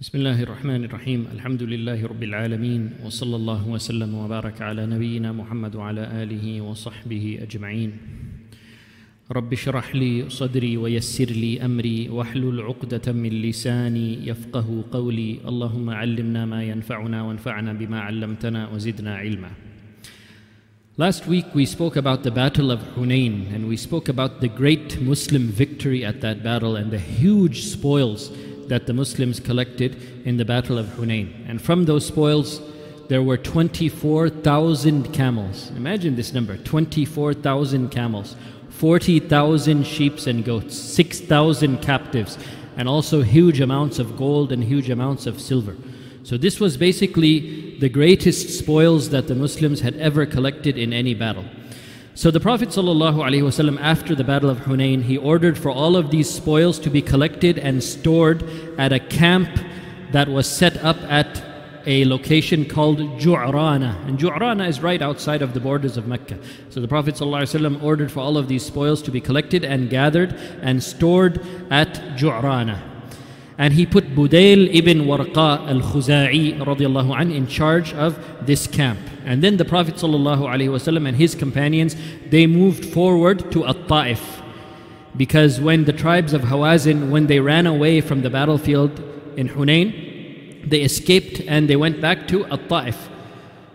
بسم الله الرحمن الرحيم الحمد لله رب العالمين وصلى الله وسلم وبارك على نبينا محمد وعلى آله وصحبه أجمعين رب اشرح لي صدري ويسر لي أمري واحلل عقدة من لساني يفقه قولي اللهم علمنا ما ينفعنا وانفعنا بما علمتنا وزدنا علما Last week we spoke about the Battle of Hunain and we spoke about the great Muslim victory at that battle and the huge spoils that the Muslims collected in the Battle of Hunain. And from those spoils, there were 24,000 camels. Imagine this number 24,000 camels, 40,000 sheep and goats, 6,000 captives, and also huge amounts of gold and huge amounts of silver. So, this was basically the greatest spoils that the Muslims had ever collected in any battle. So the Prophet ﷺ, after the Battle of Hunain, he ordered for all of these spoils to be collected and stored at a camp that was set up at a location called Ju'rana. And Ju'rana is right outside of the borders of Mecca. So the Prophet ﷺ ordered for all of these spoils to be collected and gathered and stored at Ju'rana. And he put Budayl ibn Warqa al-Khuza'i radiallahu anh in charge of this camp. And then the Prophet ﷺ and his companions, they moved forward to At-Ta'if. Because when the tribes of Hawazin, when they ran away from the battlefield in Hunain, they escaped and they went back to At-Ta'if.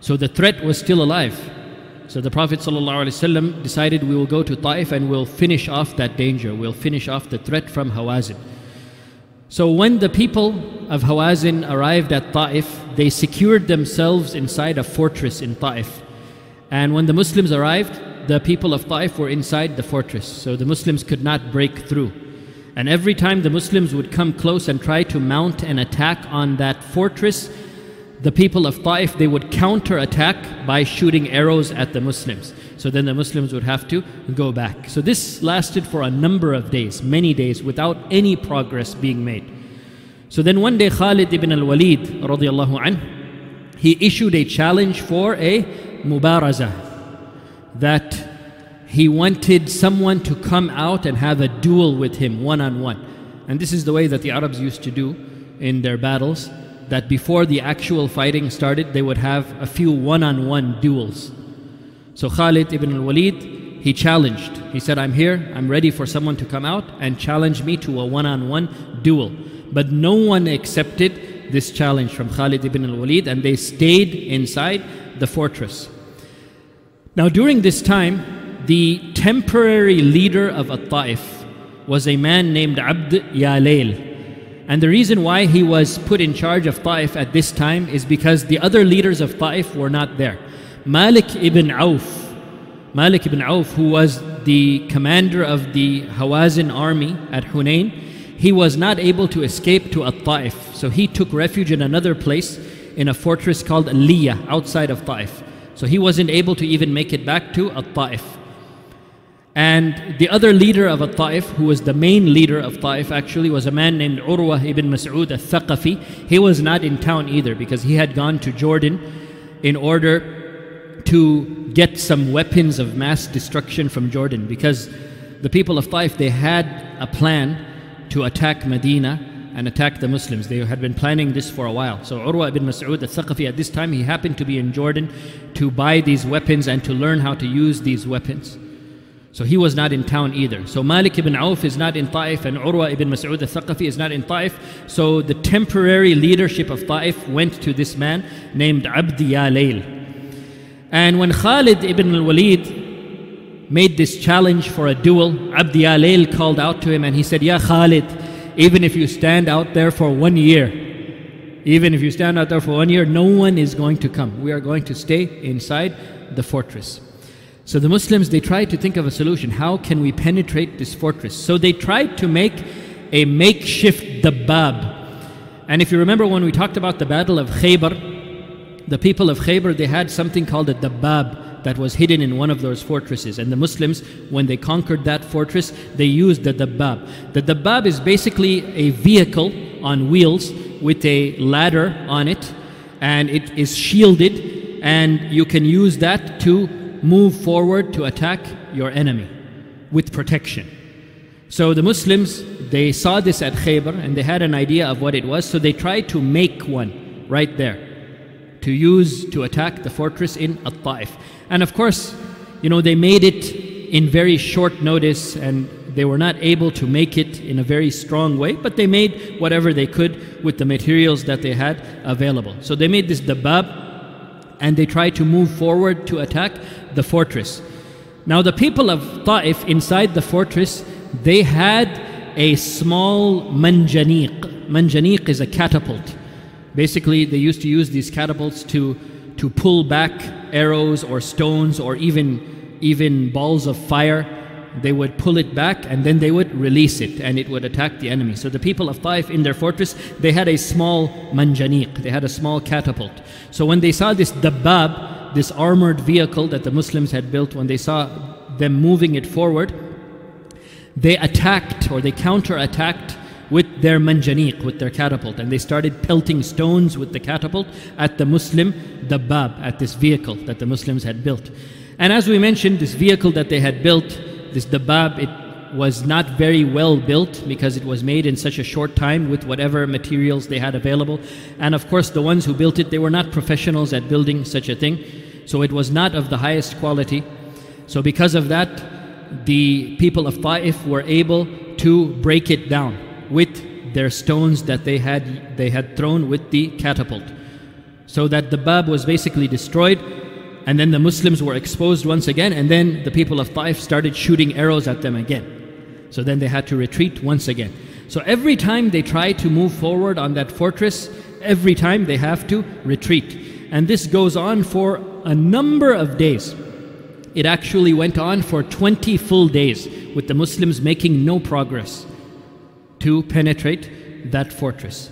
So the threat was still alive. So the Prophet ﷺ decided we will go to Ta'if and we'll finish off that danger. We'll finish off the threat from Hawazin. So when the people of Hawazin arrived at Ta'if, they secured themselves inside a fortress in Ta'if. And when the Muslims arrived, the people of Ta'if were inside the fortress, so the Muslims could not break through. And every time the Muslims would come close and try to mount an attack on that fortress, the people of Ta'if they would counter attack by shooting arrows at the Muslims. So then the Muslims would have to go back. So this lasted for a number of days, many days, without any progress being made. So then one day Khalid ibn al-Walid radiallahu he issued a challenge for a mubaraza that he wanted someone to come out and have a duel with him one on one. And this is the way that the Arabs used to do in their battles that before the actual fighting started, they would have a few one on one duels. So Khalid ibn al Walid, he challenged. He said, I'm here, I'm ready for someone to come out and challenge me to a one on one duel. But no one accepted this challenge from Khalid ibn al Walid and they stayed inside the fortress. Now, during this time, the temporary leader of Ta'if was a man named Abd Yalail. And the reason why he was put in charge of Ta'if at this time is because the other leaders of Ta'if were not there. Malik ibn Auf, Malik ibn Auf, who was the commander of the Hawazin army at Hunain, he was not able to escape to At-Ta'if. So he took refuge in another place in a fortress called Liya outside of Ta'if. So he wasn't able to even make it back to At-Ta'if. And the other leader of At-Ta'if, who was the main leader of Ta'if actually, was a man named Urwa ibn Mas'ud al-Thaqafi. He was not in town either because he had gone to Jordan in order to get some weapons of mass destruction from Jordan because the people of Taif they had a plan to attack Medina and attack the Muslims. They had been planning this for a while. So Urwa ibn Mas'ud al-Thaqafi at this time he happened to be in Jordan to buy these weapons and to learn how to use these weapons. So he was not in town either. So Malik ibn Auf is not in Ta'if and Urwa ibn Mas'ud al-Thaqafi is not in Ta'if. So the temporary leadership of Ta'if went to this man named Abdi Layl. And when Khalid ibn al-Walid made this challenge for a duel, Abdi Alayl called out to him and he said, Ya Khalid, even if you stand out there for one year, even if you stand out there for one year, no one is going to come. We are going to stay inside the fortress. So the Muslims, they tried to think of a solution. How can we penetrate this fortress? So they tried to make a makeshift dabbab. And if you remember when we talked about the battle of Khaybar, the people of Khaybar, they had something called a dabbab that was hidden in one of those fortresses. And the Muslims, when they conquered that fortress, they used the dabbab. The dabbab is basically a vehicle on wheels with a ladder on it, and it is shielded, and you can use that to move forward to attack your enemy with protection. So the Muslims, they saw this at Khaybar and they had an idea of what it was, so they tried to make one right there to use to attack the fortress in At-Ta'if. And of course, you know, they made it in very short notice and they were not able to make it in a very strong way, but they made whatever they could with the materials that they had available. So they made this dabab and they tried to move forward to attack the fortress. Now, the people of Ta'if inside the fortress, they had a small manjaniq. Manjaniq is a catapult. Basically, they used to use these catapults to, to pull back arrows or stones or even, even balls of fire. They would pull it back and then they would release it and it would attack the enemy. So the people of Taif in their fortress, they had a small manjaniq, they had a small catapult. So when they saw this dabbab, this armored vehicle that the Muslims had built, when they saw them moving it forward, they attacked or they counterattacked with their manjaniq, with their catapult, and they started pelting stones with the catapult at the Muslim dabbab, at this vehicle that the Muslims had built. And as we mentioned, this vehicle that they had built, this dabbab, it was not very well built because it was made in such a short time with whatever materials they had available. And of course, the ones who built it, they were not professionals at building such a thing. So it was not of the highest quality. So because of that, the people of Ta'if were able to break it down with their stones that they had, they had thrown with the catapult. So that dabbab was basically destroyed, and then the Muslims were exposed once again, and then the people of Taif started shooting arrows at them again. So then they had to retreat once again. So every time they try to move forward on that fortress, every time they have to retreat. And this goes on for a number of days. It actually went on for 20 full days with the Muslims making no progress to penetrate that fortress.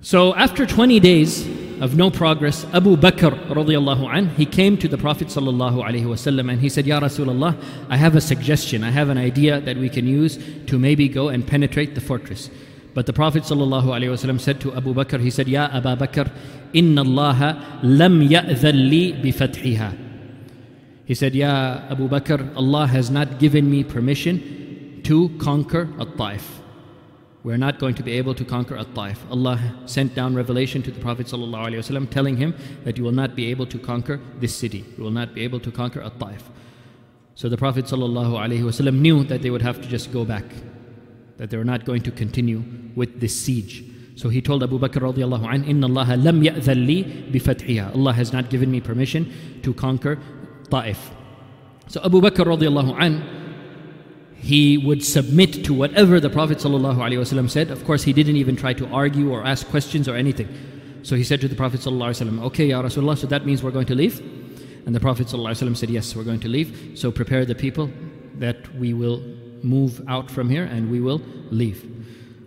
So after 20 days of no progress, Abu Bakr radiallahu anh, he came to the Prophet sallallahu alaihi wasallam and he said, Ya Rasulullah, I have a suggestion, I have an idea that we can use to maybe go and penetrate the fortress. But the Prophet sallallahu alaihi wasallam said to Abu Bakr, he said, Ya Abu Bakr, inna Allah lam ya'dhan li bifathiha. He said, Ya Abu Bakr, Allah has not given me permission to conquer At-Taif. We're not going to be able to conquer At-Taif. Allah sent down revelation to the Prophet ﷺ telling him that you will not be able to conquer this city. You will not be able to conquer At-Taif. So the Prophet ﷺ knew that they would have to just go back, that they were not going to continue with this siege. So he told Abu Bakr radiallahu anh, Inna Allah lam ya'dhan li bifathiha. Allah has not given me permission to conquer Taif. So Abu Bakr radiallahu anh, he would submit to whatever the Prophet ﷺ said. Of course, he didn't even try to argue or ask questions or anything. So he said to the Prophet ﷺ, Okay, Ya Rasulullah, so that means we're going to leave? And the Prophet ﷺ said, Yes, we're going to leave. So prepare the people that we will move out from here and we will leave.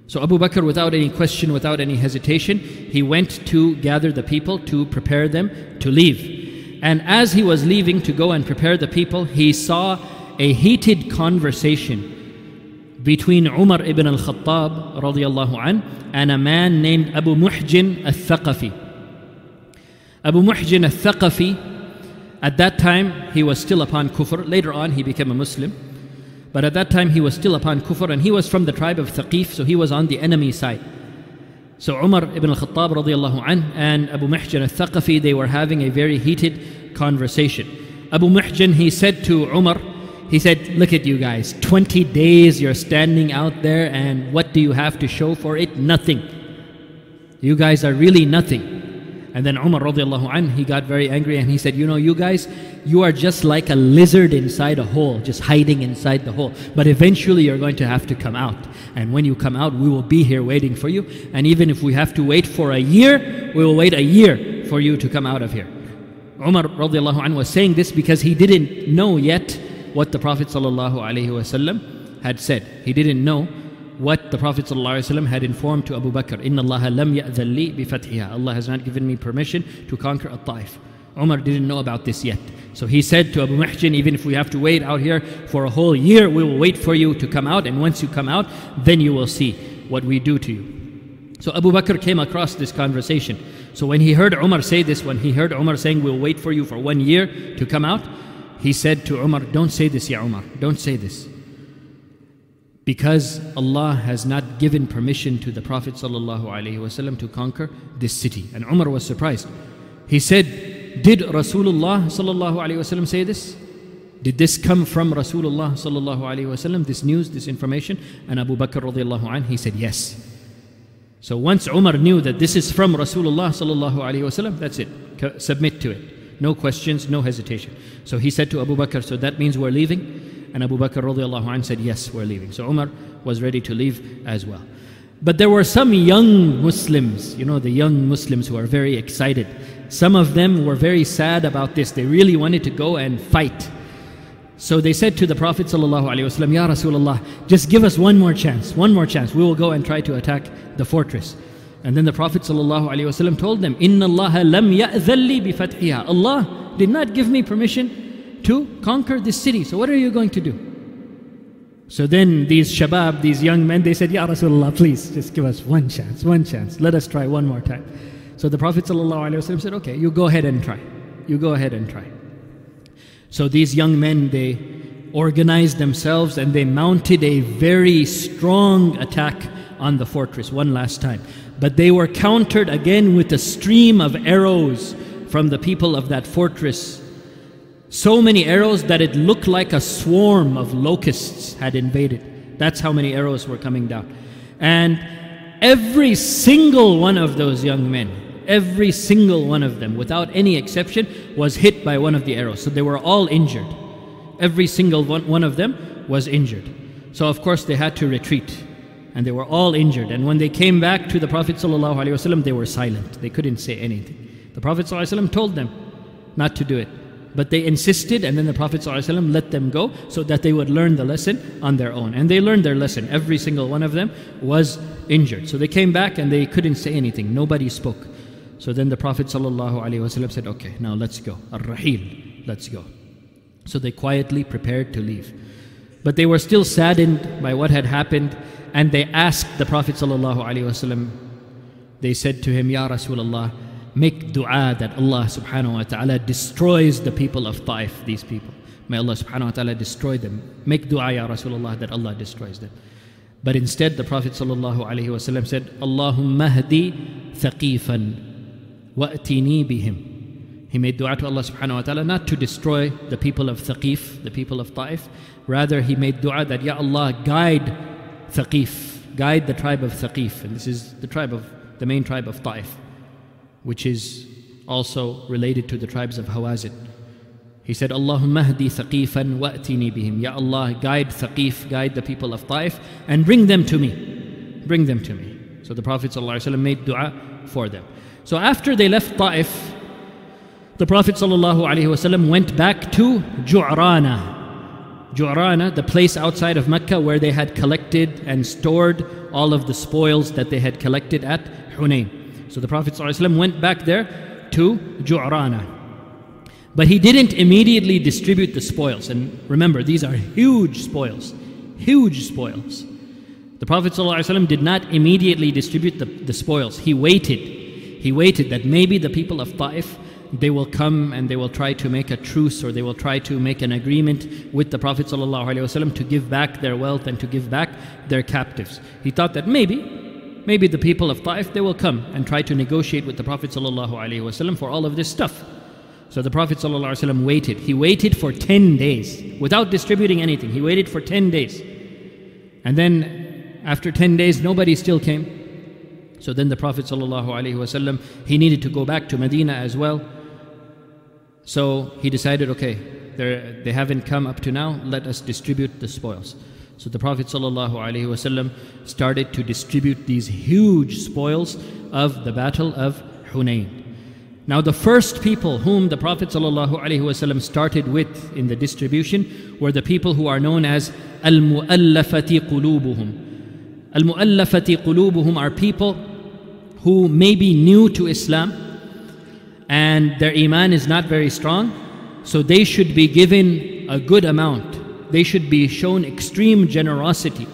So Abu Bakr, without any question, without any hesitation, he went to gather the people to prepare them to leave. And as he was leaving to go and prepare the people, he saw a heated conversation between Umar ibn al-Khattab radiallahu an, and a man named Abu Muhjin al-Thaqafi. Abu Muhjin al-Thaqafi, at that time he was still upon kufr. Later on he became a Muslim. But at that time he was still upon kufr and he was from the tribe of Thaqif, so he was on the enemy side. So Umar ibn al-Khattab radiallahu an, and Abu Muhjin al-Thaqafi, they were having a very heated conversation. Abu Muhjin, he said to Umar, he said, Look at you guys, 20 days you're standing out there, and what do you have to show for it? Nothing. You guys are really nothing. And then Umar radiallahu anh, he got very angry and he said, You know, you guys, you are just like a lizard inside a hole, just hiding inside the hole. But eventually you're going to have to come out. And when you come out, we will be here waiting for you. And even if we have to wait for a year, we will wait a year for you to come out of here. Umar radiallahu anh was saying this because he didn't know yet what the Prophet ﷺ had said. He didn't know what the Prophet ﷺ had informed to Abu Bakr. Inna Allah lam ya'dhan li bifathiha. Allah has not given me permission to conquer At-Taif. Umar didn't know about this yet. So he said to Abu Muhjin, even if we have to wait out here for a whole year, we will wait for you to come out. And once you come out, then you will see what we do to you. So Abu Bakr came across this conversation. So when he heard Umar say this, when he heard Umar saying, We'll wait for you for one year to come out, he said to Umar, Don't say this, Ya Umar, don't say this. because Allah has not given permission to the Prophet ﷺ to conquer this city. And Umar was surprised. He said, Did Rasulullah ﷺ say this? Did this come from Rasulullah ﷺ, this news, this information? And Abu Bakr radiallahu anh, he said, Yes. So once Umar knew that this is from Rasulullah ﷺ, that's it. Submit to it. No questions, no hesitation. So he said to Abu Bakr, So that means we're leaving? And Abu Bakr radiallahu said, Yes, we're leaving. So Umar was ready to leave as well. But there were some young Muslims, you know, the young Muslims who are very excited. Some of them were very sad about this. They really wanted to go and fight. So they said to the Prophet Ya Rasulullah, just give us one more chance, one more chance. We will go and try to attack the fortress. And then the Prophet ﷺ told them, Inna Allah lam ya'dhalli bi Allah did not give me permission to conquer this city. So what are you going to do? So then these shabab, these young men, they said, Ya Rasulullah, please just give us one chance, one chance. Let us try one more time. So the Prophet ﷺ said, Okay, you go ahead and try. You go ahead and try. So these young men, they organized themselves and they mounted a very strong attack on the fortress one last time. But they were countered again with a stream of arrows from the people of that fortress. So many arrows that it looked like a swarm of locusts had invaded. That's how many arrows were coming down. And every single one of those young men, Every single one of them, without any exception, was hit by one of the arrows. So they were all injured. Every single one, of them was injured. So, of course, they had to retreat And they were all injured. And when they came back to the Prophet, ﷺ, they were silent. They couldn't say anything. The Prophet ﷺ told them not to do it. But they insisted, and then the Prophet ﷺ let them go so that they would learn the lesson on their own. And they learned their lesson. Every single one of them was injured. So they came back and they couldn't say anything. Nobody spoke. So then the Prophet ﷺ said, Okay, now let's go. Ar Rahil, let's go. So they quietly prepared to leave. But they were still saddened by what had happened, and they asked the Prophet ﷺ, they said to him, Ya Rasulullah, make dua that Allah subhanahu wa ta'ala destroys the people of Taif, these people. May Allah subhanahu wa ta'ala destroy them. Make dua, Ya Rasulullah, that Allah destroys them. But instead, the Prophet ﷺ said, Allahumma hadi thaqifan atini bihim. He made dua to Allah subhanahu wa ta'ala not to destroy the people of Thaqif, the people of Taif. Rather, he made dua that, Ya Allah, guide Thaqif, guide the tribe of Thaqif. And this is the tribe of, the main tribe of Ta'if, which is also related to the tribes of Hawazin. He said, Allahumma hdi thaqifan wa'tini bihim. Ya Allah, guide Thaqif, guide the people of Ta'if, and bring them to me. Bring them to me. So the Prophet ﷺ made dua for them. So after they left Ta'if, the Prophet ﷺ went back to Ju'rana. Ju'rana, the place outside of Mecca where they had collected and stored all of the spoils that they had collected at Hunayn. So the Prophet ﷺ went back there to Ju'rana. But he didn't immediately distribute the spoils. And remember, these are huge spoils. Huge spoils. The Prophet ﷺ did not immediately distribute the, the spoils. He waited he waited that maybe the people of Ta'if they will come and they will try to make a truce or they will try to make an agreement with the Prophet ﷺ to give back their wealth and to give back their captives. He thought that maybe, maybe the people of Ta'if they will come and try to negotiate with the Prophet ﷺ for all of this stuff. So the Prophet ﷺ waited. He waited for 10 days without distributing anything. He waited for 10 days. And then after 10 days, nobody still came. So then the Prophet ﷺ, he needed to go back to Medina as well. So he decided, okay, they haven't come up to now, let us distribute the spoils. So the Prophet ﷺ started to distribute these huge spoils of the Battle of Hunayn. Now, the first people whom the Prophet ﷺ started with in the distribution were the people who are known as Al Mu'allafati Qulubuhum. Al Mu'allafati Qulubuhum are people who may be new to Islam and their iman is not very strong, so they should be given a good amount. They should be shown extreme generosity.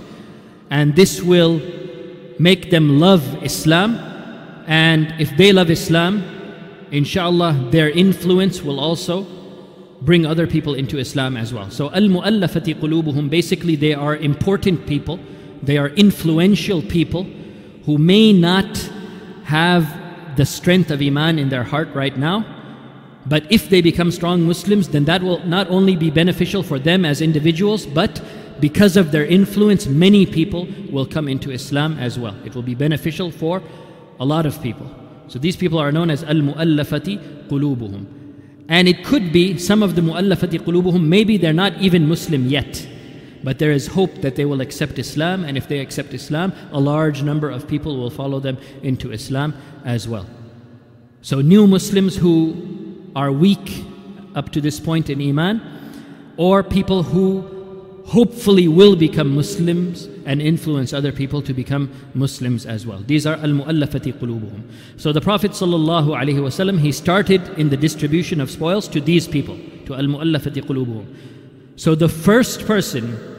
And this will make them love Islam. And if they love Islam, inshallah, their influence will also bring other people into Islam as well. So al-mu'allafati qulubuhum basically they are important people, they are influential people who may not have the strength of iman in their heart right now. But if they become strong Muslims, then that will not only be beneficial for them as individuals, but because of their influence, many people will come into Islam as well. It will be beneficial for a lot of people. So these people are known as al-mu'allafati qulubuhum. And it could be some of the mu'allafati qulubuhum, maybe they're not even Muslim yet. But there is hope that they will accept Islam, and if they accept Islam, a large number of people will follow them into Islam as well. So, new Muslims who are weak up to this point in Iman, or people who hopefully will become Muslims and influence other people to become Muslims as well. These are al-mu'allafati qulubuhum. So the Prophet sallallahu alaihi wasallam he started in the distribution of spoils to these people, to al-mu'allafati qulubuhum. So the first person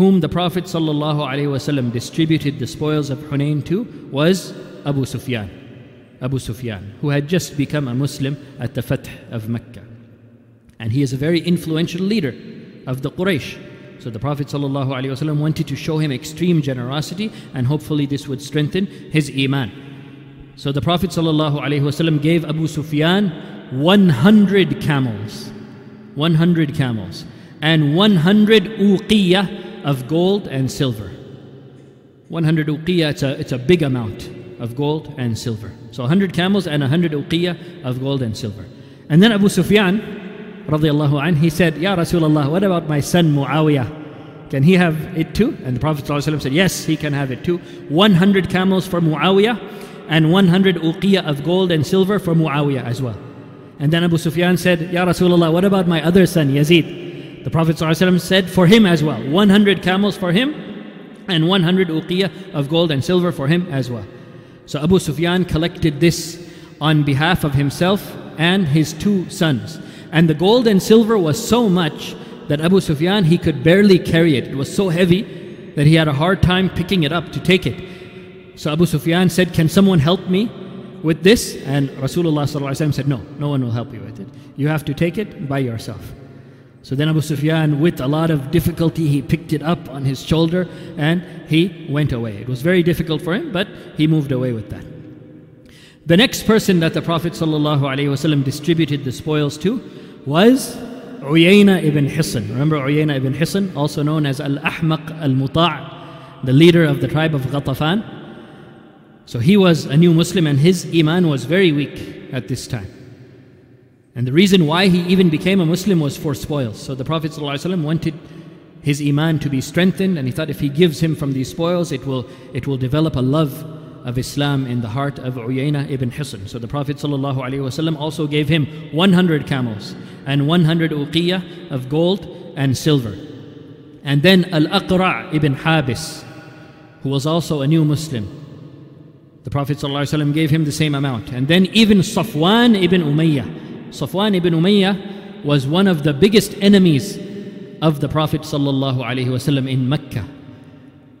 whom the Prophet wasallam distributed the spoils of Hunain to was Abu Sufyan. Abu Sufyan, who had just become a Muslim at the Fath of Mecca. And he is a very influential leader of the Quraysh. So the Prophet ﷺ wanted to show him extreme generosity and hopefully this would strengthen his iman. So the Prophet ﷺ gave Abu Sufyan 100 camels, 100 camels, and 100 uqiyah of gold and silver. 100 uqiyah, it's a, it's a big amount of gold and silver. So 100 camels and 100 uqiyah of gold and silver. And then Abu Sufyan, radiallahu anh, he said, Ya Rasulullah, what about my son Muawiyah? Can he have it too? And the Prophet ﷺ said, Yes, he can have it too. 100 camels for Muawiyah and 100 uqiyah of gold and silver for Muawiyah as well. And then Abu Sufyan said, Ya Rasulullah, what about my other son Yazid? The Prophet ﷺ said, For him as well. 100 camels for him and 100 uqiyah of gold and silver for him as well. So Abu Sufyan collected this on behalf of himself and his two sons. And the gold and silver was so much that Abu Sufyan, he could barely carry it. It was so heavy that he had a hard time picking it up to take it. So Abu Sufyan said, Can someone help me with this? And Rasulullah said, No, no one will help you with it. You have to take it by yourself. So then Abu Sufyan, with a lot of difficulty, he picked it up on his shoulder and he went away. It was very difficult for him, but he moved away with that. The next person that the Prophet ﷺ distributed the spoils to was Uyayna ibn Hisn. Remember Uyayna ibn Hisn, also known as Al Ahmaq al Muta', the leader of the tribe of Ghatafan. So he was a new Muslim and his Iman was very weak at this time. And the reason why he even became a Muslim was for spoils. So the Prophet ﷺ wanted his Iman to be strengthened and he thought if he gives him from these spoils, it will, it will develop a love of Islam in the heart of Uyayna ibn Hisn. So the Prophet ﷺ also gave him 100 camels and 100 uqiyah of gold and silver. And then Al Aqra' ibn Habis, who was also a new Muslim. The Prophet ﷺ gave him the same amount. And then even Safwan ibn Umayyah. Safwan ibn Umayyah was one of the biggest enemies of the Prophet ﷺ in Mecca.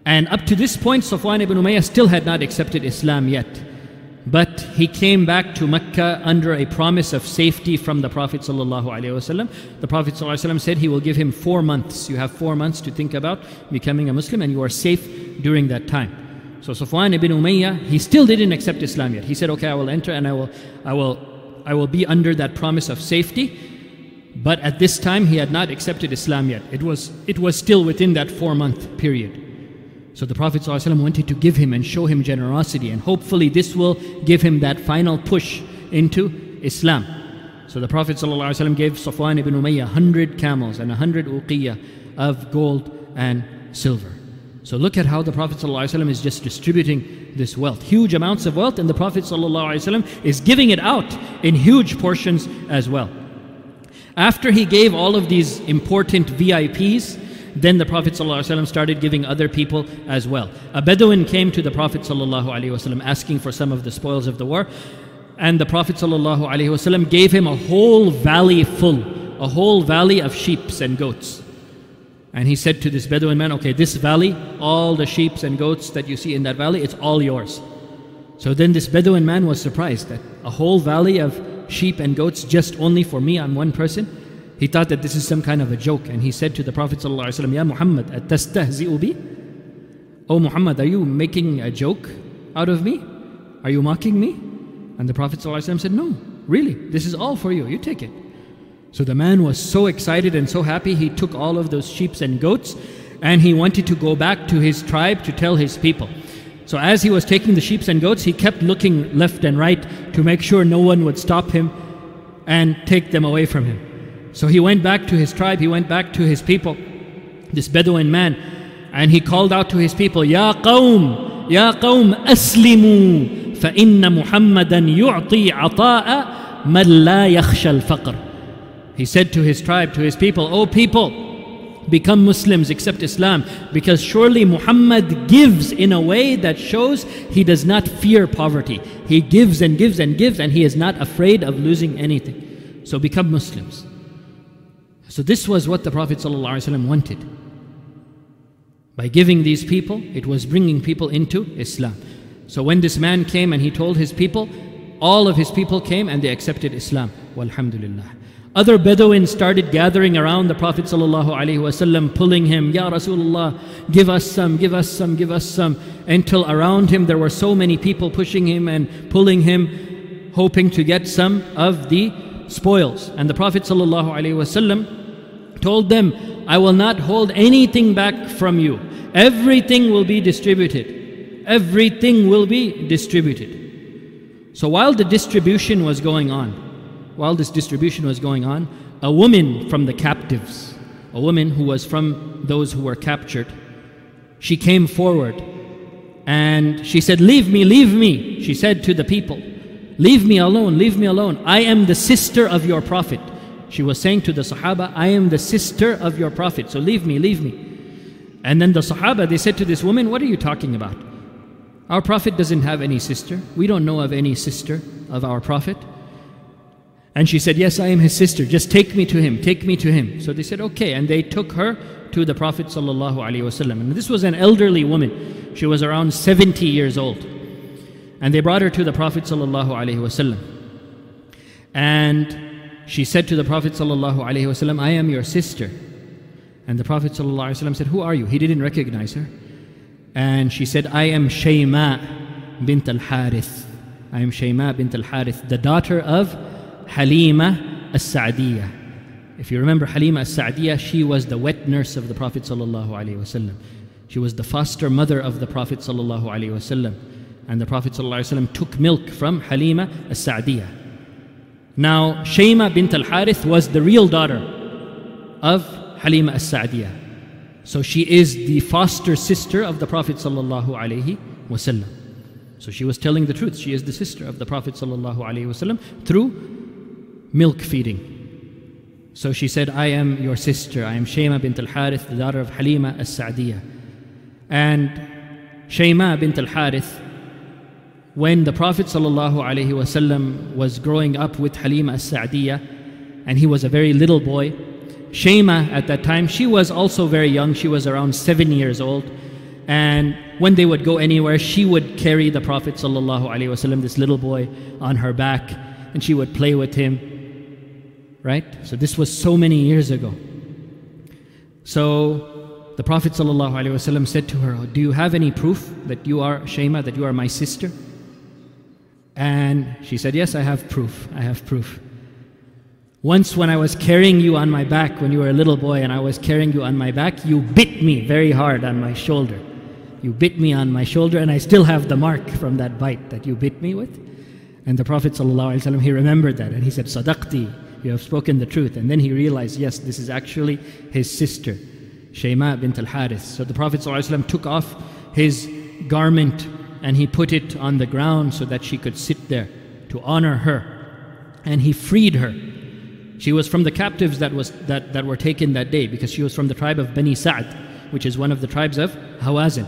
And up to this point, Safwan ibn Umayyah still had not accepted Islam yet. But he came back to Mecca under a promise of safety from the Prophet ﷺ. The Prophet ﷺ said he will give him four months. You have four months to think about becoming a Muslim and you are safe during that time. So Safwan ibn Umayyah, he still didn't accept Islam yet. He said, okay, I will enter and I will, I will, I will be under that promise of safety. But at this time, he had not accepted Islam yet. It was, it was still within that four month period. So the Prophet ﷺ wanted to give him and show him generosity, and hopefully this will give him that final push into Islam. So the Prophet ﷺ gave Safwan ibn Umayyah 100 camels and 100 uqiyah of gold and silver. So look at how the Prophet ﷺ is just distributing this wealth. Huge amounts of wealth, and the Prophet ﷺ is giving it out in huge portions as well. After he gave all of these important VIPs, then the Prophet ﷺ started giving other people as well. A Bedouin came to the Prophet ﷺ asking for some of the spoils of the war, and the Prophet ﷺ gave him a whole valley full, a whole valley of sheep and goats. And he said to this Bedouin man, Okay, this valley, all the sheep and goats that you see in that valley, it's all yours. So then this Bedouin man was surprised that a whole valley of sheep and goats just only for me, I'm one person. He thought that this is some kind of a joke, and he said to the Prophet ﷺ, Ya Muhammad, bi? Oh Muhammad, are you making a joke out of me? Are you mocking me? And the Prophet ﷺ said, No, really, this is all for you, you take it. So the man was so excited and so happy, he took all of those sheep and goats and he wanted to go back to his tribe to tell his people. So as he was taking the sheep and goats, he kept looking left and right to make sure no one would stop him and take them away from him. So he went back to his tribe, he went back to his people, this Bedouin man, and he called out to his people, Ya qawm, Ya qawm, aslimu, فإن محمدا يعطي عطاء من لا يخشى الفقر. he said to his tribe, to his people, O people, become Muslims, accept Islam, because surely Muhammad gives in a way that shows he does not fear poverty. He gives and gives and gives, and he is not afraid of losing anything. So become Muslims. So this was what the Prophet ﷺ wanted. By giving these people, it was bringing people into Islam. So when this man came and he told his people, all of his people came and they accepted Islam. Walhamdulillah. Other Bedouins started gathering around the Prophet ﷺ, pulling him, Ya Rasulullah, give us some, give us some, give us some. Until around him there were so many people pushing him and pulling him, hoping to get some of the spoils. And the Prophet ﷺ told them, I will not hold anything back from you. Everything will be distributed. Everything will be distributed. So while the distribution was going on, while this distribution was going on, a woman from the captives, a woman who was from those who were captured, she came forward and she said, Leave me, leave me. She said to the people, Leave me alone, leave me alone. I am the sister of your Prophet. She was saying to the Sahaba, I am the sister of your Prophet, so leave me, leave me. And then the Sahaba, they said to this woman, What are you talking about? Our Prophet doesn't have any sister. We don't know of any sister of our Prophet. And she said, Yes, I am his sister. Just take me to him. Take me to him. So they said, Okay. And they took her to the Prophet. ﷺ. And this was an elderly woman. She was around 70 years old. And they brought her to the Prophet. ﷺ. And she said to the Prophet ﷺ, I am your sister. And the Prophet ﷺ said, Who are you? He didn't recognize her. And she said, I am Shayma bint al Harith. I am Shayma bint al Harith, the daughter of Halima as-Sa'diyah. If you remember Halima as-Sa'diyah, she was the wet nurse of the Prophet sallallahu alaihi wasallam. She was the foster mother of the Prophet sallallahu alaihi wasallam. And the Prophet sallallahu alaihi wasallam took milk from Halima as-Sa'diyah. Now, Shayma bint al-Harith was the real daughter of Halima as-Sa'diyah. So she is the foster sister of the Prophet sallallahu alaihi wasallam. So she was telling the truth. She is the sister of the Prophet sallallahu alaihi wasallam through milk feeding. So she said, I am your sister. I am Shayma bint al Harith, the daughter of Halima as Sa'diyah. And Shayma bint al Harith when the Prophet ﷺ was growing up with Halima as-Sa'diyah and he was a very little boy, Shayma at that time, she was also very young. She was around seven years old. And when they would go anywhere, she would carry the Prophet ﷺ, this little boy, on her back and she would play with him. Right? So this was so many years ago. So the Prophet ﷺ said to her, Do you have any proof that you are Shayma, that you are my sister? And she said, Yes, I have proof. I have proof. Once, when I was carrying you on my back, when you were a little boy and I was carrying you on my back, you bit me very hard on my shoulder. You bit me on my shoulder, and I still have the mark from that bite that you bit me with. And the Prophet, ﷺ, he remembered that and he said, Sadaqti, you have spoken the truth. And then he realized, yes, this is actually his sister, Shayma bint al Harith. So the Prophet ﷺ took off his garment and he put it on the ground so that she could sit there to honor her. And he freed her. She was from the captives that, was, that, that were taken that day because she was from the tribe of Bani Sa'd, which is one of the tribes of Hawazin.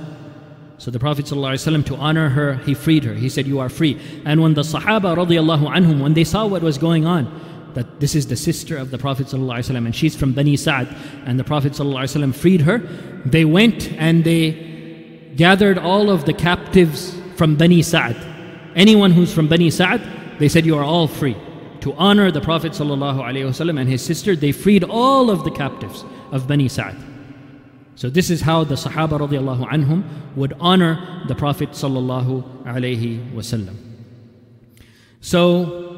So the Prophet ﷺ, to honor her, he freed her. He said, You are free. And when the Sahaba radiallahu when they saw what was going on, that this is the sister of the Prophet ﷺ, and she's from Bani Sa'd, and the Prophet ﷺ freed her, they went and they gathered all of the captives from Bani Sa'd. Anyone who's from Bani Sa'd, they said, You are all free. to honor the Prophet ﷺ and his sister, they freed all of the captives of Bani Sa'd. So this is how the Sahaba radiallahu anhum would honor the Prophet sallallahu alaihi wasallam. So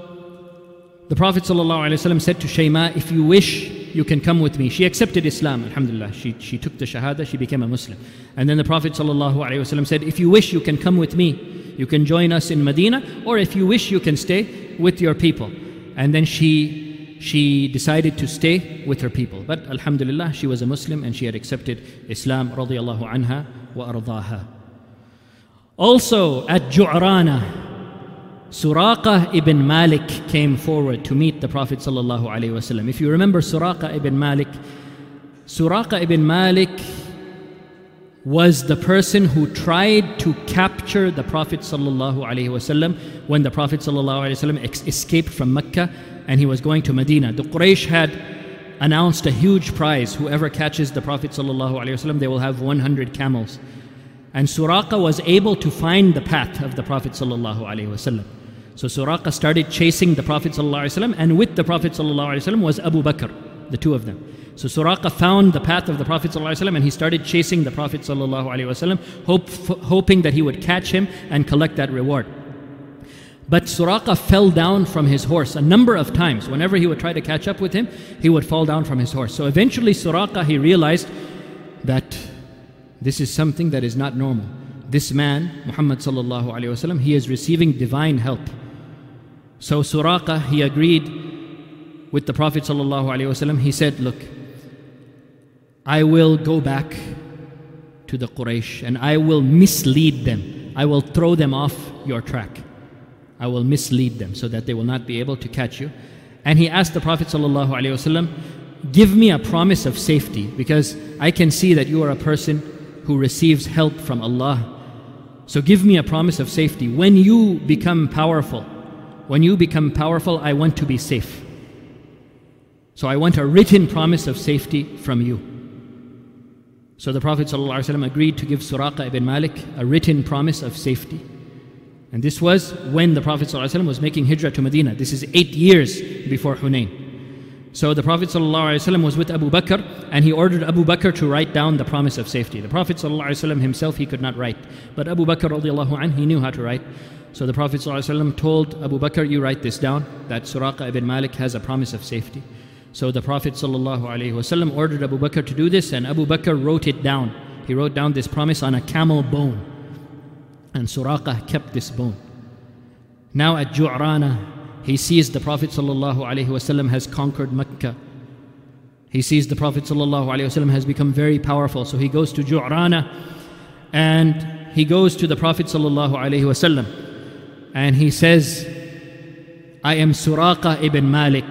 the Prophet ﷺ said to Shayma, if you wish, you can come with me. She accepted Islam, alhamdulillah. She, she took the Shahada, she became a Muslim. And then the Prophet ﷺ said, if you wish, you can come with me. You can join us in Medina, or if you wish, you can stay with your people. And then she, she decided to stay with her people. But alhamdulillah, she was a Muslim and she had accepted Islam radiallahu anha wa ardaha. Also at Ju'rana, Suraqah ibn Malik came forward to meet the Prophet ﷺ. If you remember Suraqah ibn Malik, Suraqah ibn Malik was the person who tried to capture the Prophet ﷺ when the Prophet ﷺ escaped from Mecca and he was going to Medina. The Quraysh had announced a huge prize. Whoever catches the Prophet ﷺ, they will have 100 camels. And Suraqah was able to find the path of the Prophet ﷺ. So Suraqah started chasing the Prophet ﷺ, and with the Prophet ﷺ was Abu Bakr, the two of them. So Suraqah found the path of the Prophet ﷺ and he started chasing the Prophet ﷺ, hope, hoping that he would catch him and collect that reward. But Suraqah fell down from his horse a number of times. Whenever he would try to catch up with him, he would fall down from his horse. So eventually Suraqah, he realized that this is something that is not normal. This man, Muhammad sallallahu alayhi wasallam, he is receiving divine help. So Suraqah, he agreed with the Prophet ﷺ. He said, Look, I will go back to the Quraysh and I will mislead them. I will throw them off your track. I will mislead them so that they will not be able to catch you. And he asked the Prophet ﷺ, Give me a promise of safety because I can see that you are a person who receives help from Allah. So give me a promise of safety. When you become powerful, when you become powerful, I want to be safe. So I want a written promise of safety from you. So the Prophet ﷺ agreed to give Suraqah ibn Malik a written promise of safety. And this was when the Prophet ﷺ was making hijrah to Medina. This is eight years before Hunayn. So the Prophet ﷺ was with Abu Bakr and he ordered Abu Bakr to write down the promise of safety. The Prophet ﷺ himself, he could not write. But Abu Bakr, anh, he knew how to write. So the Prophet ﷺ told Abu Bakr, You write this down, that Suraqah ibn Malik has a promise of safety. So the Prophet ﷺ ordered Abu Bakr to do this, and Abu Bakr wrote it down. He wrote down this promise on a camel bone. And Suraqah kept this bone. Now at Ju'rana, he sees the Prophet ﷺ has conquered Mecca. He sees the Prophet ﷺ has become very powerful. So he goes to Ju'rana and he goes to the Prophet ﷺ and he says, I am Suraqa ibn Malik.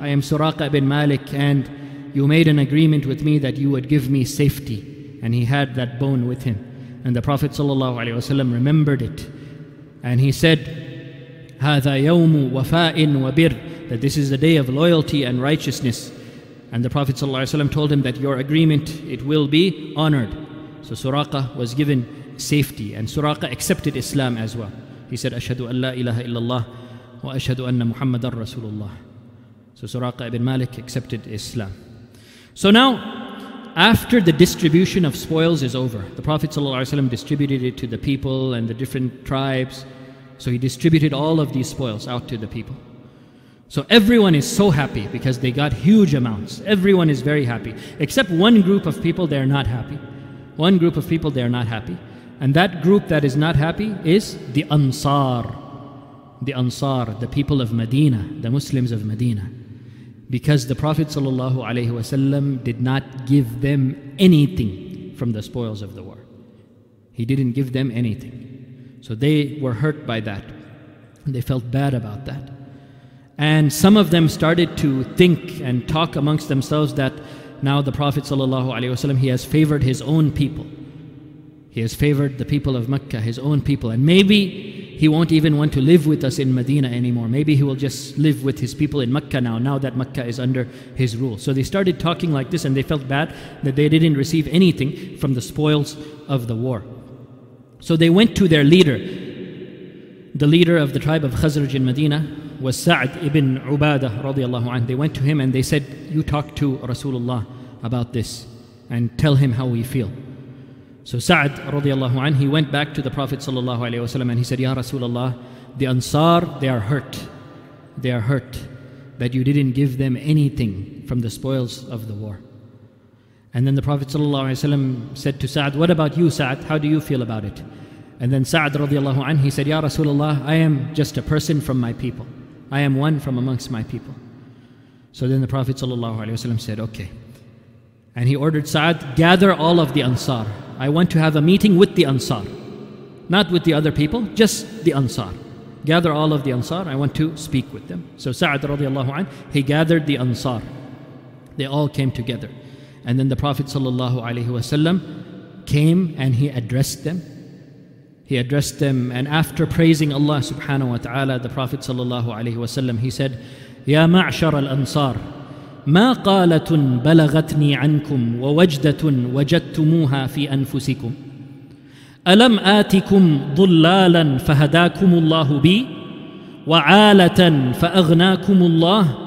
I am Suraqa ibn Malik, and you made an agreement with me that you would give me safety. And he had that bone with him. And the Prophet ﷺ remembered it. And he said, هذا يوم وفاء وبر that this is the day of loyalty and righteousness. And the Prophet ﷺ told him that your agreement, it will be honored. So Suraqa was given safety and Suraqa accepted Islam as well. He said, Ashhadu an la ilaha illallah wa ashhadu anna Muhammadan Rasulullah. So Suraqa ibn Malik accepted Islam. So now, after the distribution of spoils is over, the Prophet ﷺ distributed it to the people and the different tribes. So he distributed all of these spoils out to the people. So everyone is so happy because they got huge amounts. Everyone is very happy. Except one group of people, they're not happy. One group of people, they're not happy. And that group that is not happy is the Ansar. The Ansar, the people of Medina, the Muslims of Medina. Because the Prophet ﷺ did not give them anything from the spoils of the war. He didn't give them anything. So they were hurt by that. They felt bad about that. And some of them started to think and talk amongst themselves that now the Prophet ﷺ, he has favored his own people. He has favored the people of Mecca, his own people. And maybe he won't even want to live with us in Medina anymore. Maybe he will just live with his people in Mecca now, now that Mecca is under his rule. So they started talking like this and they felt bad that they didn't receive anything from the spoils of the war. So they went to their leader the leader of the tribe of Khazraj in Medina was Sa'd ibn Ubadah radiallahu anh. They went to him and they said, You talk to Rasulullah about this and tell him how we feel. So Sa'd he went back to the Prophet sallallahu alayhi wasallam and he said, Ya Rasulullah, the Ansar, they are hurt. They are hurt that you didn't give them anything from the spoils of the war. And then the Prophet ﷺ said to Sa'd, What about you, Sa'd? How do you feel about it? And then Sa'd radiallahu anh, he said, Ya Rasulullah, I am just a person from my people. I am one from amongst my people. So then the Prophet ﷺ said, Okay. And he ordered Sa'd, gather all of the Ansar. I want to have a meeting with the Ansar. Not with the other people, just the Ansar. Gather all of the Ansar. I want to speak with them. So Sa'd radiallahu anh, he gathered the Ansar. They all came together. And then the Prophet ﷺ came and he addressed them. He addressed them, and after praising Allah subhanahu wa ta'ala, the Prophet ﷺ, he said, يا معشر الأنصار ما قالة بلغتني عنكم ووجدة وجدتموها في أنفسكم ألم آتكم ضلالا فهداكم الله بي وعالة فأغناكم الله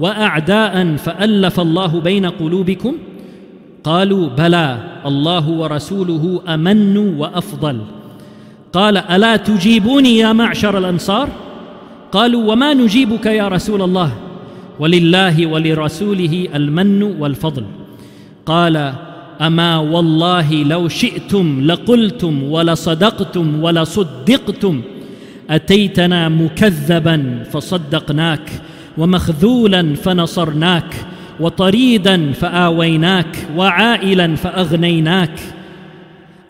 وأعداء فألف الله بين قلوبكم قالوا بلى الله ورسوله أمن وأفضل. قال ألا تجيبوني يا معشر الأنصار؟ قالوا وما نجيبك يا رسول الله؟ ولله ولرسوله المن والفضل. قال أما والله لو شئتم لقلتم ولصدقتم ولصدقتم أتيتنا مكذبا فصدقناك ومخذولا فنصرناك وطريدا فآويناك وعائلا فأغنيناك.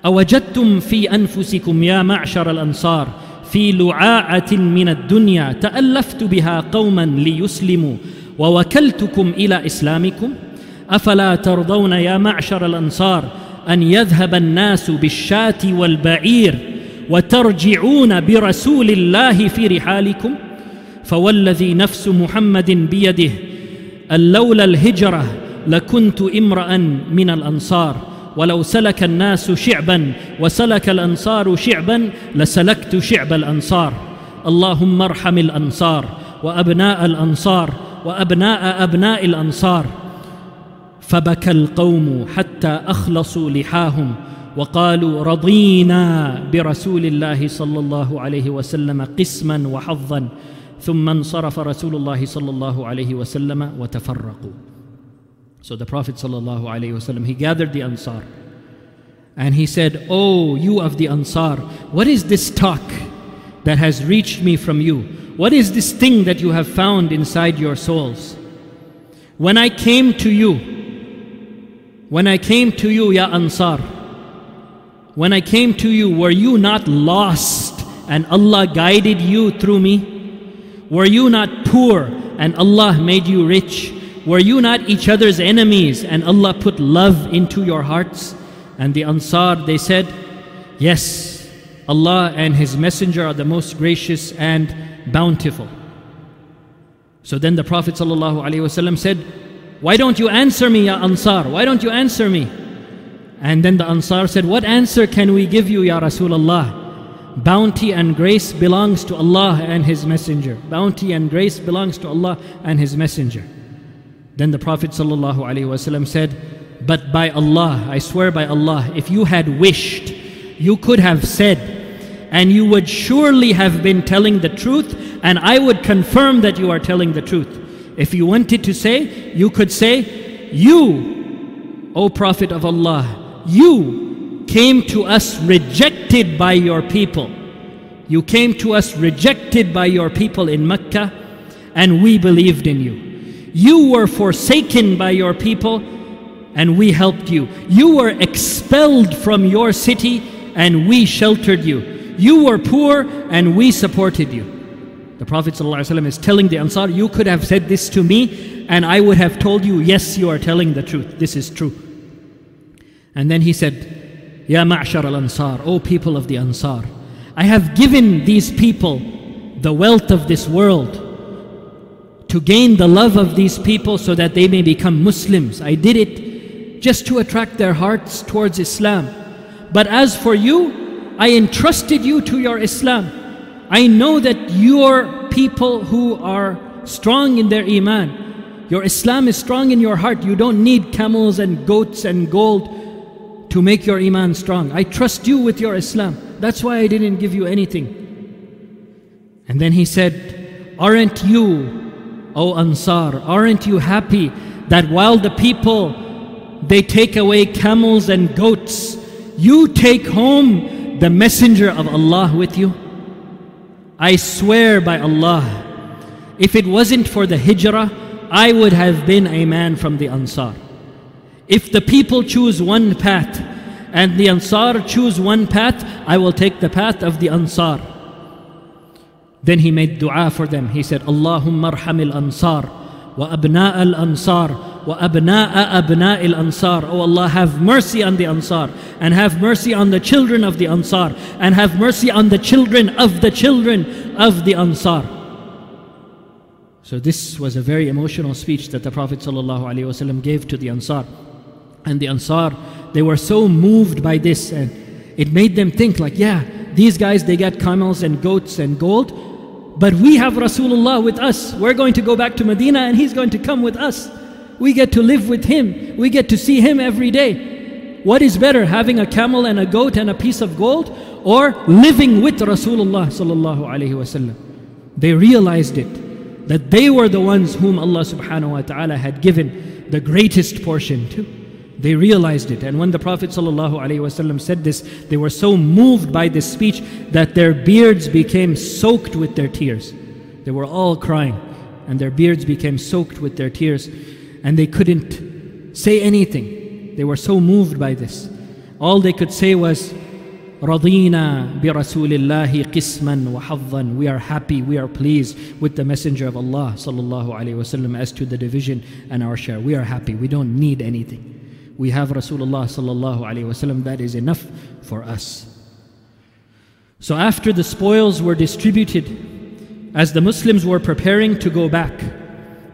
أوجدتم في أنفسكم يا معشر الأنصار في لعاعة من الدنيا تألفت بها قوما ليسلموا ووكلتكم إلى إسلامكم. أفلا ترضون يا معشر الأنصار أن يذهب الناس بالشاة والبعير وترجعون برسول الله في رحالكم؟ فوالذي نفس محمد بيده أن لولا الهجرة لكنت امرأ من الأنصار. ولو سلك الناس شعبا وسلك الأنصار شعبا لسلكت شعب الأنصار. اللهم ارحم الأنصار وأبناء الأنصار وأبناء أبناء الأنصار. فبكى القوم حتى أخلصوا لحاهم وقالوا رضينا برسول الله صلى الله عليه وسلم قسما وحظا. ثم انصرف رسول الله صلى الله عليه وسلم وتفرقوا So the Prophet صلى الله عليه وسلم he gathered the Ansar and he said, Oh, you of the Ansar, what is this talk that has reached me from you? What is this thing that you have found inside your souls? When I came to you, when I came to you, Ya Ansar, when I came to you, were you not lost and Allah guided you through me? Were you not poor and Allah made you rich? Were you not each other's enemies and Allah put love into your hearts? And the Ansar, they said, Yes, Allah and His Messenger are the most gracious and bountiful. So then the Prophet ﷺ said, Why don't you answer me, Ya Ansar? Why don't you answer me? And then the Ansar said, What answer can we give you, Ya Rasulullah? Bounty and grace belongs to Allah and His Messenger. Bounty and grace belongs to Allah and His Messenger. Then the Prophet ﷺ said, But by Allah, I swear by Allah, if you had wished, you could have said, and you would surely have been telling the truth, and I would confirm that you are telling the truth. If you wanted to say, you could say, You, O Prophet of Allah, you came to us rejected by your people. You came to us rejected by your people in Mecca, and we believed in you. You were forsaken by your people, and we helped you. You were expelled from your city, and we sheltered you. You were poor, and we supported you. The Prophet ﷺ is telling the Ansar, You could have said this to me, and I would have told you, Yes, you are telling the truth. This is true. And then he said, Ya ma'shar al Ansar, O people of the Ansar, I have given these people the wealth of this world to gain the love of these people so that they may become Muslims. I did it just to attract their hearts towards Islam. But as for you, I entrusted you to your Islam. I know that you're people who are strong in their iman. Your Islam is strong in your heart. You don't need camels and goats and gold to make your iman strong. I trust you with your Islam. That's why I didn't give you anything. And then he said, Aren't you, O Ansar, aren't you happy that while the people they take away camels and goats, you take home the messenger of Allah with you? I swear by Allah, if it wasn't for the hijrah, I would have been a man from the Ansar. If the people choose one path and the Ansar choose one path, I will take the path of the Ansar. Then he made dua for them. He said, Allahumma arhamil ansar wa abna al ansar wa abna'a abna al ansar. Oh Allah, have mercy on the ansar and have mercy on the children of the ansar and have mercy on the children of the children of the ansar. So this was a very emotional speech that the Prophet ﷺ gave to the Ansar. And the Ansar, they were so moved by this and it made them think like, yeah, these guys, they get camels and goats and gold. But we have Rasulullah with us. We're going to go back to Medina and he's going to come with us. We get to live with him. We get to see him every day. What is better, having a camel and a goat and a piece of gold or living with Rasulullah sallallahu alaihi wasallam? They realized it that they were the ones whom Allah subhanahu wa ta'ala had given the greatest portion to. They realized it. And when the Prophet ﷺ said this, they were so moved by this speech that their beards became soaked with their tears. They were all crying, and their beards became soaked with their tears, and they couldn't say anything. They were so moved by this. All they could say was, رضينا برسول الله قسما وحظا We are happy, we are pleased with the Messenger of Allah sallallahu alaihi wasallam as to the division and our share. We are happy, we don't need anything we have Rasulullah sallallahu alaihi wasallam. That is enough for us. So after the spoils were distributed, as the Muslims were preparing to go back,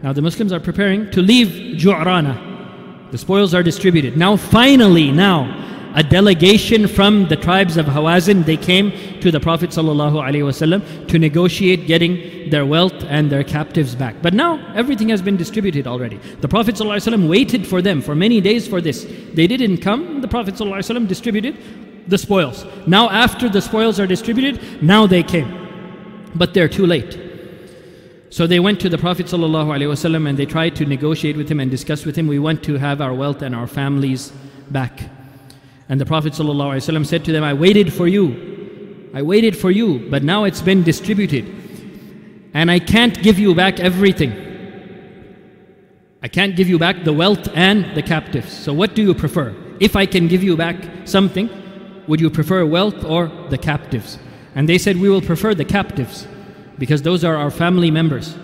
now the Muslims are preparing to leave Ju'rana. The spoils are distributed. Now finally, now a delegation from the tribes of Hawazin, they came to the Prophet ﷺ to negotiate getting their wealth and their captives back. But now everything has been distributed already. The Prophet ﷺ waited for them for many days for this. They didn't come, the Prophet ﷺ distributed the spoils. Now, after the spoils are distributed, now they came. But they're too late. So they went to the Prophet ﷺ and they tried to negotiate with him and discuss with him. We want to have our wealth and our families back. And the Prophet ﷺ said to them, I waited for you. I waited for you, but now it's been distributed. And I can't give you back everything. I can't give you back the wealth and the captives. So what do you prefer? If I can give you back something, would you prefer wealth or the captives? And they said, We will prefer the captives because those are our family members.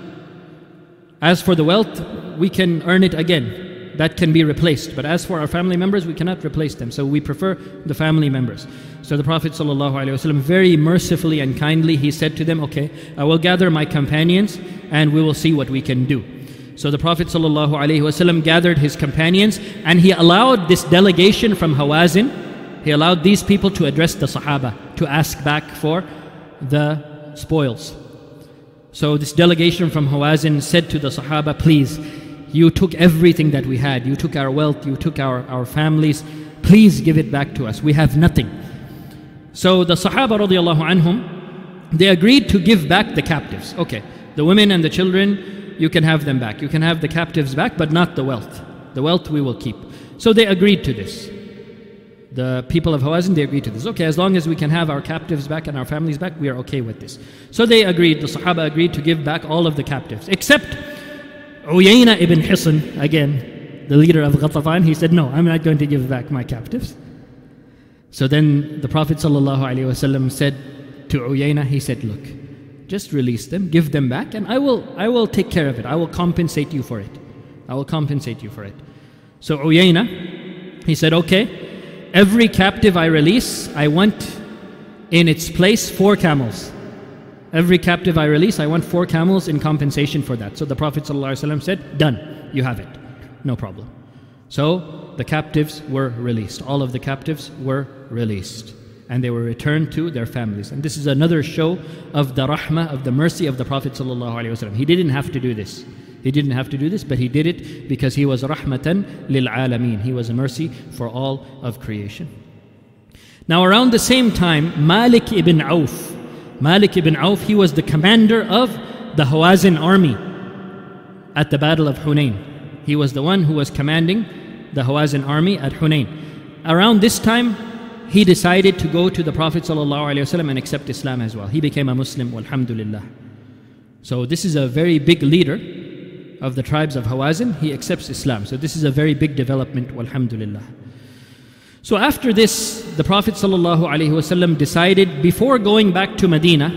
As for the wealth, we can earn it again that can be replaced. But as for our family members, we cannot replace them. So we prefer the family members. So the Prophet ﷺ, very mercifully and kindly, he said to them, Okay, I will gather my companions and we will see what we can do. So the Prophet ﷺ gathered his companions and he allowed this delegation from Hawazin, he allowed these people to address the Sahaba, to ask back for the spoils. So this delegation from Hawazin said to the Sahaba, Please, you took everything that we had. You took our wealth. You took our, our families. Please give it back to us. We have nothing. So the Sahaba radiallahu anhum, they agreed to give back the captives. Okay, the women and the children, you can have them back. You can have the captives back, but not the wealth. The wealth we will keep. So they agreed to this. The people of Hawazin, they agreed to this. Okay, as long as we can have our captives back and our families back, we are okay with this. So they agreed, the Sahaba agreed to give back all of the captives, except Uyayna ibn Hisn, again, the leader of Ghatafan, he said, No, I'm not going to give back my captives. So then the Prophet ﷺ said to Uyayna, he said, Look, just release them, give them back, and I will, I will take care of it. I will compensate you for it. I will compensate you for it. So Uyayna, he said, Okay, every captive I release, I want in its place four camels. Every captive I release, I want four camels in compensation for that. So the Prophet ﷺ said, Done, you have it. No problem. So the captives were released. All of the captives were released. and they were returned to their families. And this is another show of the rahmah, of the mercy of the Prophet. ﷺ. He didn't have to do this. He didn't have to do this, but he did it because he was rahmatan lil alameen. He was a mercy for all of creation. Now, around the same time, Malik ibn Auf, Malik ibn Auf, he was the commander of the Hawazin army at the Battle of Hunain. He was the one who was commanding the Hawazin army at Hunain. Around this time, he decided to go to the Prophet ﷺ and accept Islam as well. He became a Muslim, alhamdulillah. So, this is a very big leader of the tribes of Hawazin. He accepts Islam. So, this is a very big development, alhamdulillah. So, after this, the Prophet ﷺ decided before going back to Medina,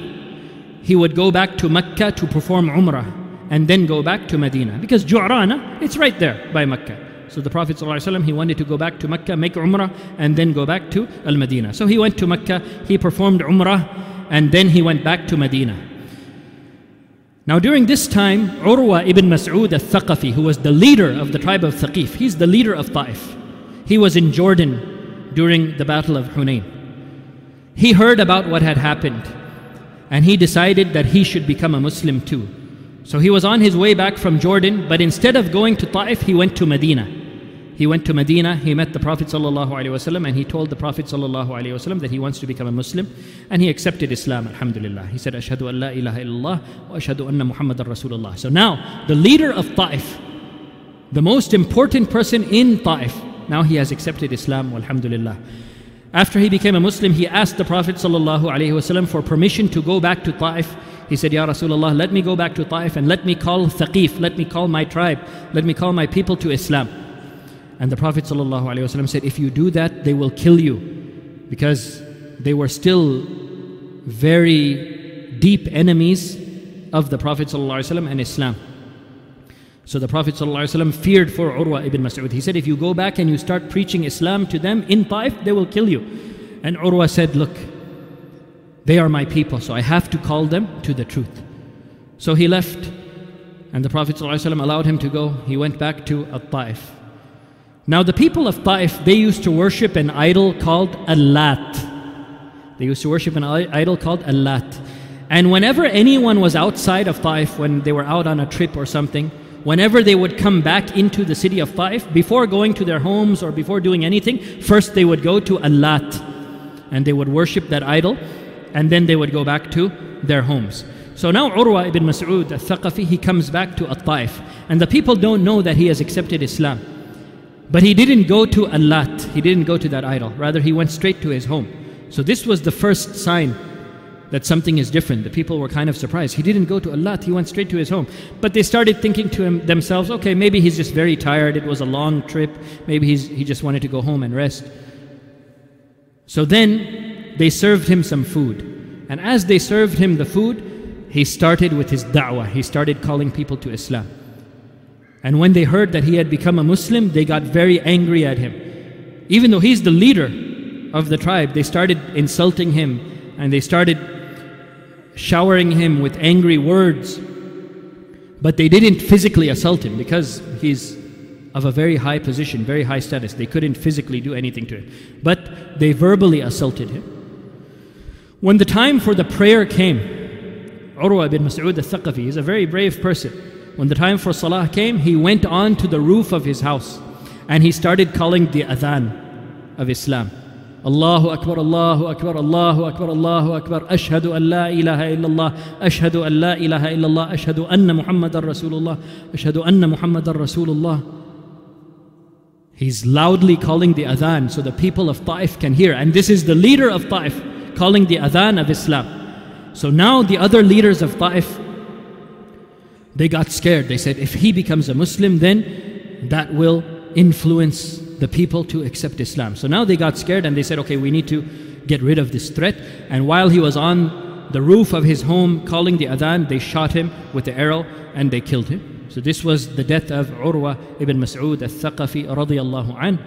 he would go back to Mecca to perform Umrah and then go back to Medina. Because Ju'rana, it's right there by Mecca. So the Prophet ﷺ, he wanted to go back to Mecca, make Umrah, and then go back to Al Medina. So he went to Mecca, he performed Umrah, and then he went back to Medina. Now, during this time, Urwa ibn Mas'ud al Thaqafi, who was the leader of the tribe of Thaqif, he's the leader of Ta'if. He was in Jurash during the Battle of Hunain. He heard about what had happened, and he decided that he should become a Muslim too. So he was on his way back from Jurash, but instead of going to Ta'if, he went to Medina. He went to Medina, he met the Prophet ﷺ, and he told the Prophet ﷺ that he wants to become a Muslim, and he accepted Islam, alhamdulillah. He said, Ashhadu an la ilaha illallah wa ashhadu anna Muhammadan Rasulullah. So now, the leader of Ta'if, the most important person in Ta'if, now he has accepted Islam, alhamdulillah. After he became a Muslim, he asked the Prophet ﷺ for permission to go back to Ta'if. He said, Ya Rasulullah, let me go back to Ta'if and let me call Thaqif, let me call my tribe, let me call my people to Islam. And the Prophet ﷺ said, If you do that, they will kill you. Because they were still very deep enemies of the Prophet ﷺ and Islam. So the Prophet ﷺ feared for Urwa ibn Mas'ud. He said, If you go back and you start preaching Islam to them in Taif, they will kill you. And Urwa said, Look, they are my people, so I have to call them to the truth. So he left, and the Prophet ﷺ allowed him to go. He went back to Taif. Now, the people of Taif, they used to worship an idol called Allat. They used to worship an idol called Allat. And whenever anyone was outside of Taif, when they were out on a trip or something, whenever they would come back into the city of Taif, before going to their homes or before doing anything, first they would go to Allat and they would worship that idol and then they would go back to their homes. So now Urwa ibn Mas'ud al-Thaqafi, he comes back to At-Taif and the people don't know that he has accepted Islam. But he didn't go to Allat, he didn't go to that idol. Rather, he went straight to his home. So this was the first sign that something is different. The people were kind of surprised. He didn't go to Allat, he went straight to his home. But they started thinking to him, themselves, okay, maybe he's just very tired. It was a long trip. Maybe he's, he just wanted to go home and rest. So then they served him some food. And as they served him the food, he started with his da'wah. He started calling people to Islam. And when they heard that he had become a Muslim, they got very angry at him. Even though he's the leader of the tribe, they started insulting him and they started showering him with angry words. But they didn't physically assault him because he's of a very high position, very high status. They couldn't physically do anything to him. But they verbally assaulted him. When the time for the prayer came, Urwa bin Mas'ud al-Thaqafi is a very brave person. When the time for Salah came, he went on to the roof of his house and he started calling the adhan of Islam. Allahu Akbar, Allahu Akbar, Allahu Akbar, Allahu Akbar, Ashhadu an la ilaha illallah, Ashhadu an la ilaha illallah, Ashhadu anna Muhammadan Rasulullah, Ashhadu anna Muhammadan Rasulullah. He's loudly calling the adhan so the people of Taif can hear. And this is the leader of Taif calling the adhan of Islam. So now the other leaders of Taif they got scared. They said, if he becomes a Muslim, then that will influence the people to accept Islam. So now they got scared and they said, okay, we need to get rid of this threat. And while he was on the roof of his home calling the adhan, they shot him with the arrow and they killed him. So this was the death of Urwa ibn Mas'ud al-Thaqafi radiyallahu an,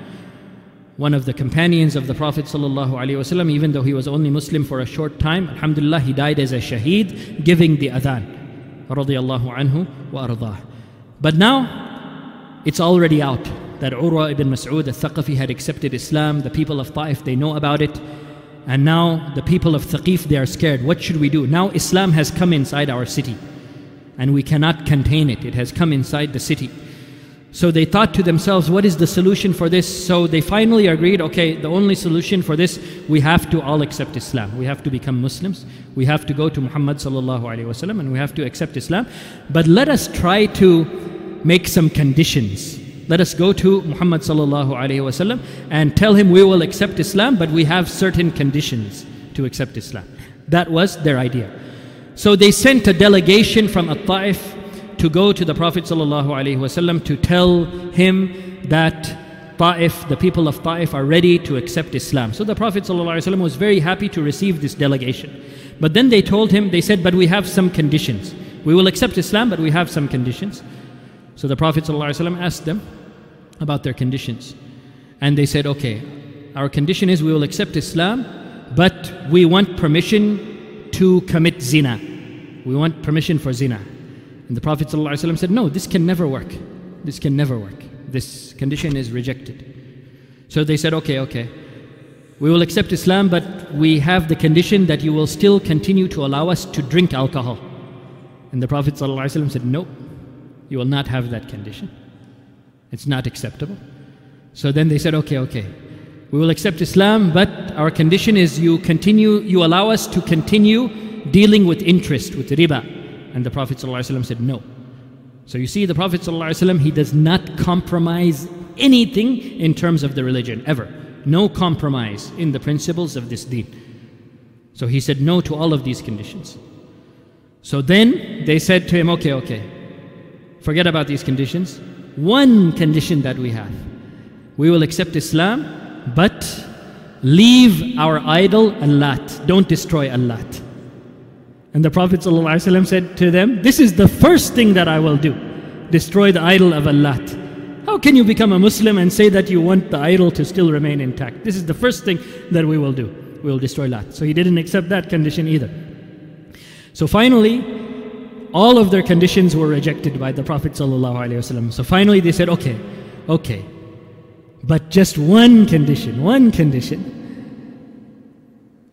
one of the companions of the Prophet sallallahu alaihi wasallam. Even though he was only Muslim for a short time, alhamdulillah, he died as a shaheed, giving the adhan radiallahu anhu wa ardah. But now it's already out that Urwa ibn Mas'ud al-Thaqafi had accepted Islam. The people of Taif, they know about it. And now the people of Thaqif, they are scared. What should we do? Now Islam has come inside our city and we cannot contain it. It has come inside the city. So they thought to themselves, what is the solution for this? So they finally agreed, okay, the only solution for this, we have to all accept Islam. We have to become Muslims. We have to go to Muhammad sallallahu alaihi wasallam and we have to accept Islam. But let us try to make some conditions. Let us go to Muhammad and tell him we will accept Islam, but we have certain conditions to accept Islam. That was their idea. So they sent a delegation from At-Ta'if to go to the Prophet to tell him that Ta'if, the people of Ta'if are ready to accept Islam. So the Prophet was very happy to receive this delegation. But then they told him, they said, but we have some conditions. We will accept Islam, but we have some conditions. So the Prophet ﷺ asked them about their conditions. And they said, okay, our condition is we will accept Islam, but we want permission to commit zina. We want permission for zina. And the Prophet ﷺ said, No, this can never work. This can never work. This condition is rejected. So they said, Okay, okay. We will accept Islam, but we have the condition that you will still continue to allow us to drink alcohol. And the Prophet ﷺ said, No, you will not have that condition. It's not acceptable. So then they said, Okay, okay. We will accept Islam, but our condition is you continue, you allow us to continue dealing with interest, with riba. And the Prophet ﷺ said, No. So you see, the Prophet ﷺ, he does not compromise anything in terms of the religion, ever. No compromise in the principles of this deen. So he said no to all of these conditions. So then they said to him, Okay, okay, forget about these conditions. One condition that we have we will accept Islam, but leave our idol Allat. Don't destroy Allat. And the Prophet ﷺ said to them, This is the first thing that I will do destroy the idol of Allat. How can you become a Muslim and say that you want the idol to still remain intact? This is the first thing that we will do. We will destroy Lat. So he didn't accept that condition either. So finally, all of their conditions were rejected by the Prophet ﷺ. So finally they said, okay, okay, but just one condition, one condition.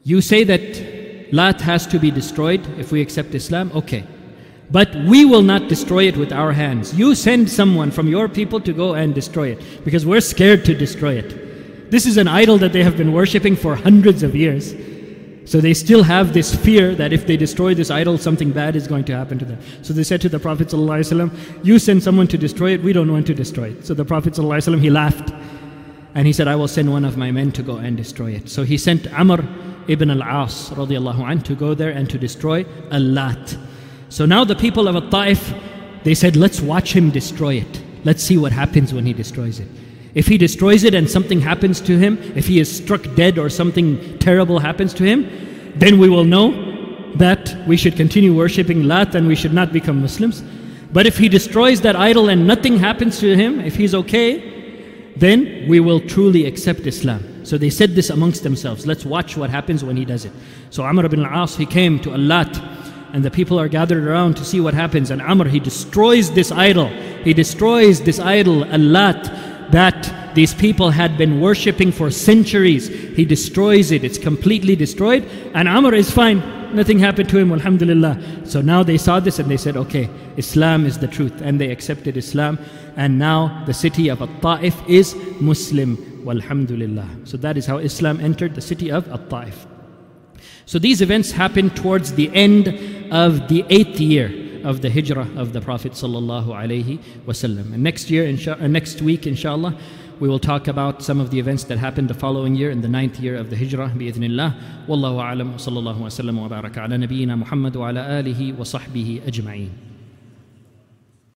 You say that Lat has to be destroyed if we accept Islam, okay. But we will not destroy it with our hands. You send someone from your people to go and destroy it because we're scared to destroy it. This is an idol that they have been worshipping for hundreds of years. So they still have this fear that if they destroy this idol, something bad is going to happen to them. So they said to the Prophet ﷺ, You send someone to destroy it, we don't want to destroy it. So the Prophet ﷺ, he laughed and he said, I will send one of my men to go and destroy it. So he sent Amr ibn al-As anh to go there and to destroy Al-Lat. So now the people of Al-Ta'if, they said, let's watch him destroy it. Let's see what happens when he destroys it. If he destroys it and something happens to him, if he is struck dead or something terrible happens to him, then we will know that we should continue worshipping Lat and we should not become Muslims. But if he destroys that idol and nothing happens to him, if he's okay, then we will truly accept Islam. So they said this amongst themselves. Let's watch what happens when he does it. So Amr ibn al-As, he came to Allat and the people are gathered around to see what happens. And Amr, he destroys this idol. He destroys this idol, Allat, that these people had been worshipping for centuries. He destroys it. It's completely destroyed. And Amr is fine. Nothing happened to him, alhamdulillah. So now they saw this and they said, okay, Islam is the truth. And they accepted Islam. And now the city of At-Ta'if is Muslim. Walhamdulillah. So that is how Islam entered the city of At-Ta'if. So these events happened towards the end of the eighth year of the hijrah of the Prophet sallallahu alaihi wasallam. And next year, insha- uh, next week, inshallah, we will talk about some of the events that happened the following year in the ninth year of the hijrah, a'lam, sallallahu wa sallam wa baraka ala nabiyyina Muhammad wa ala alihi wa sahbihi ajma'in.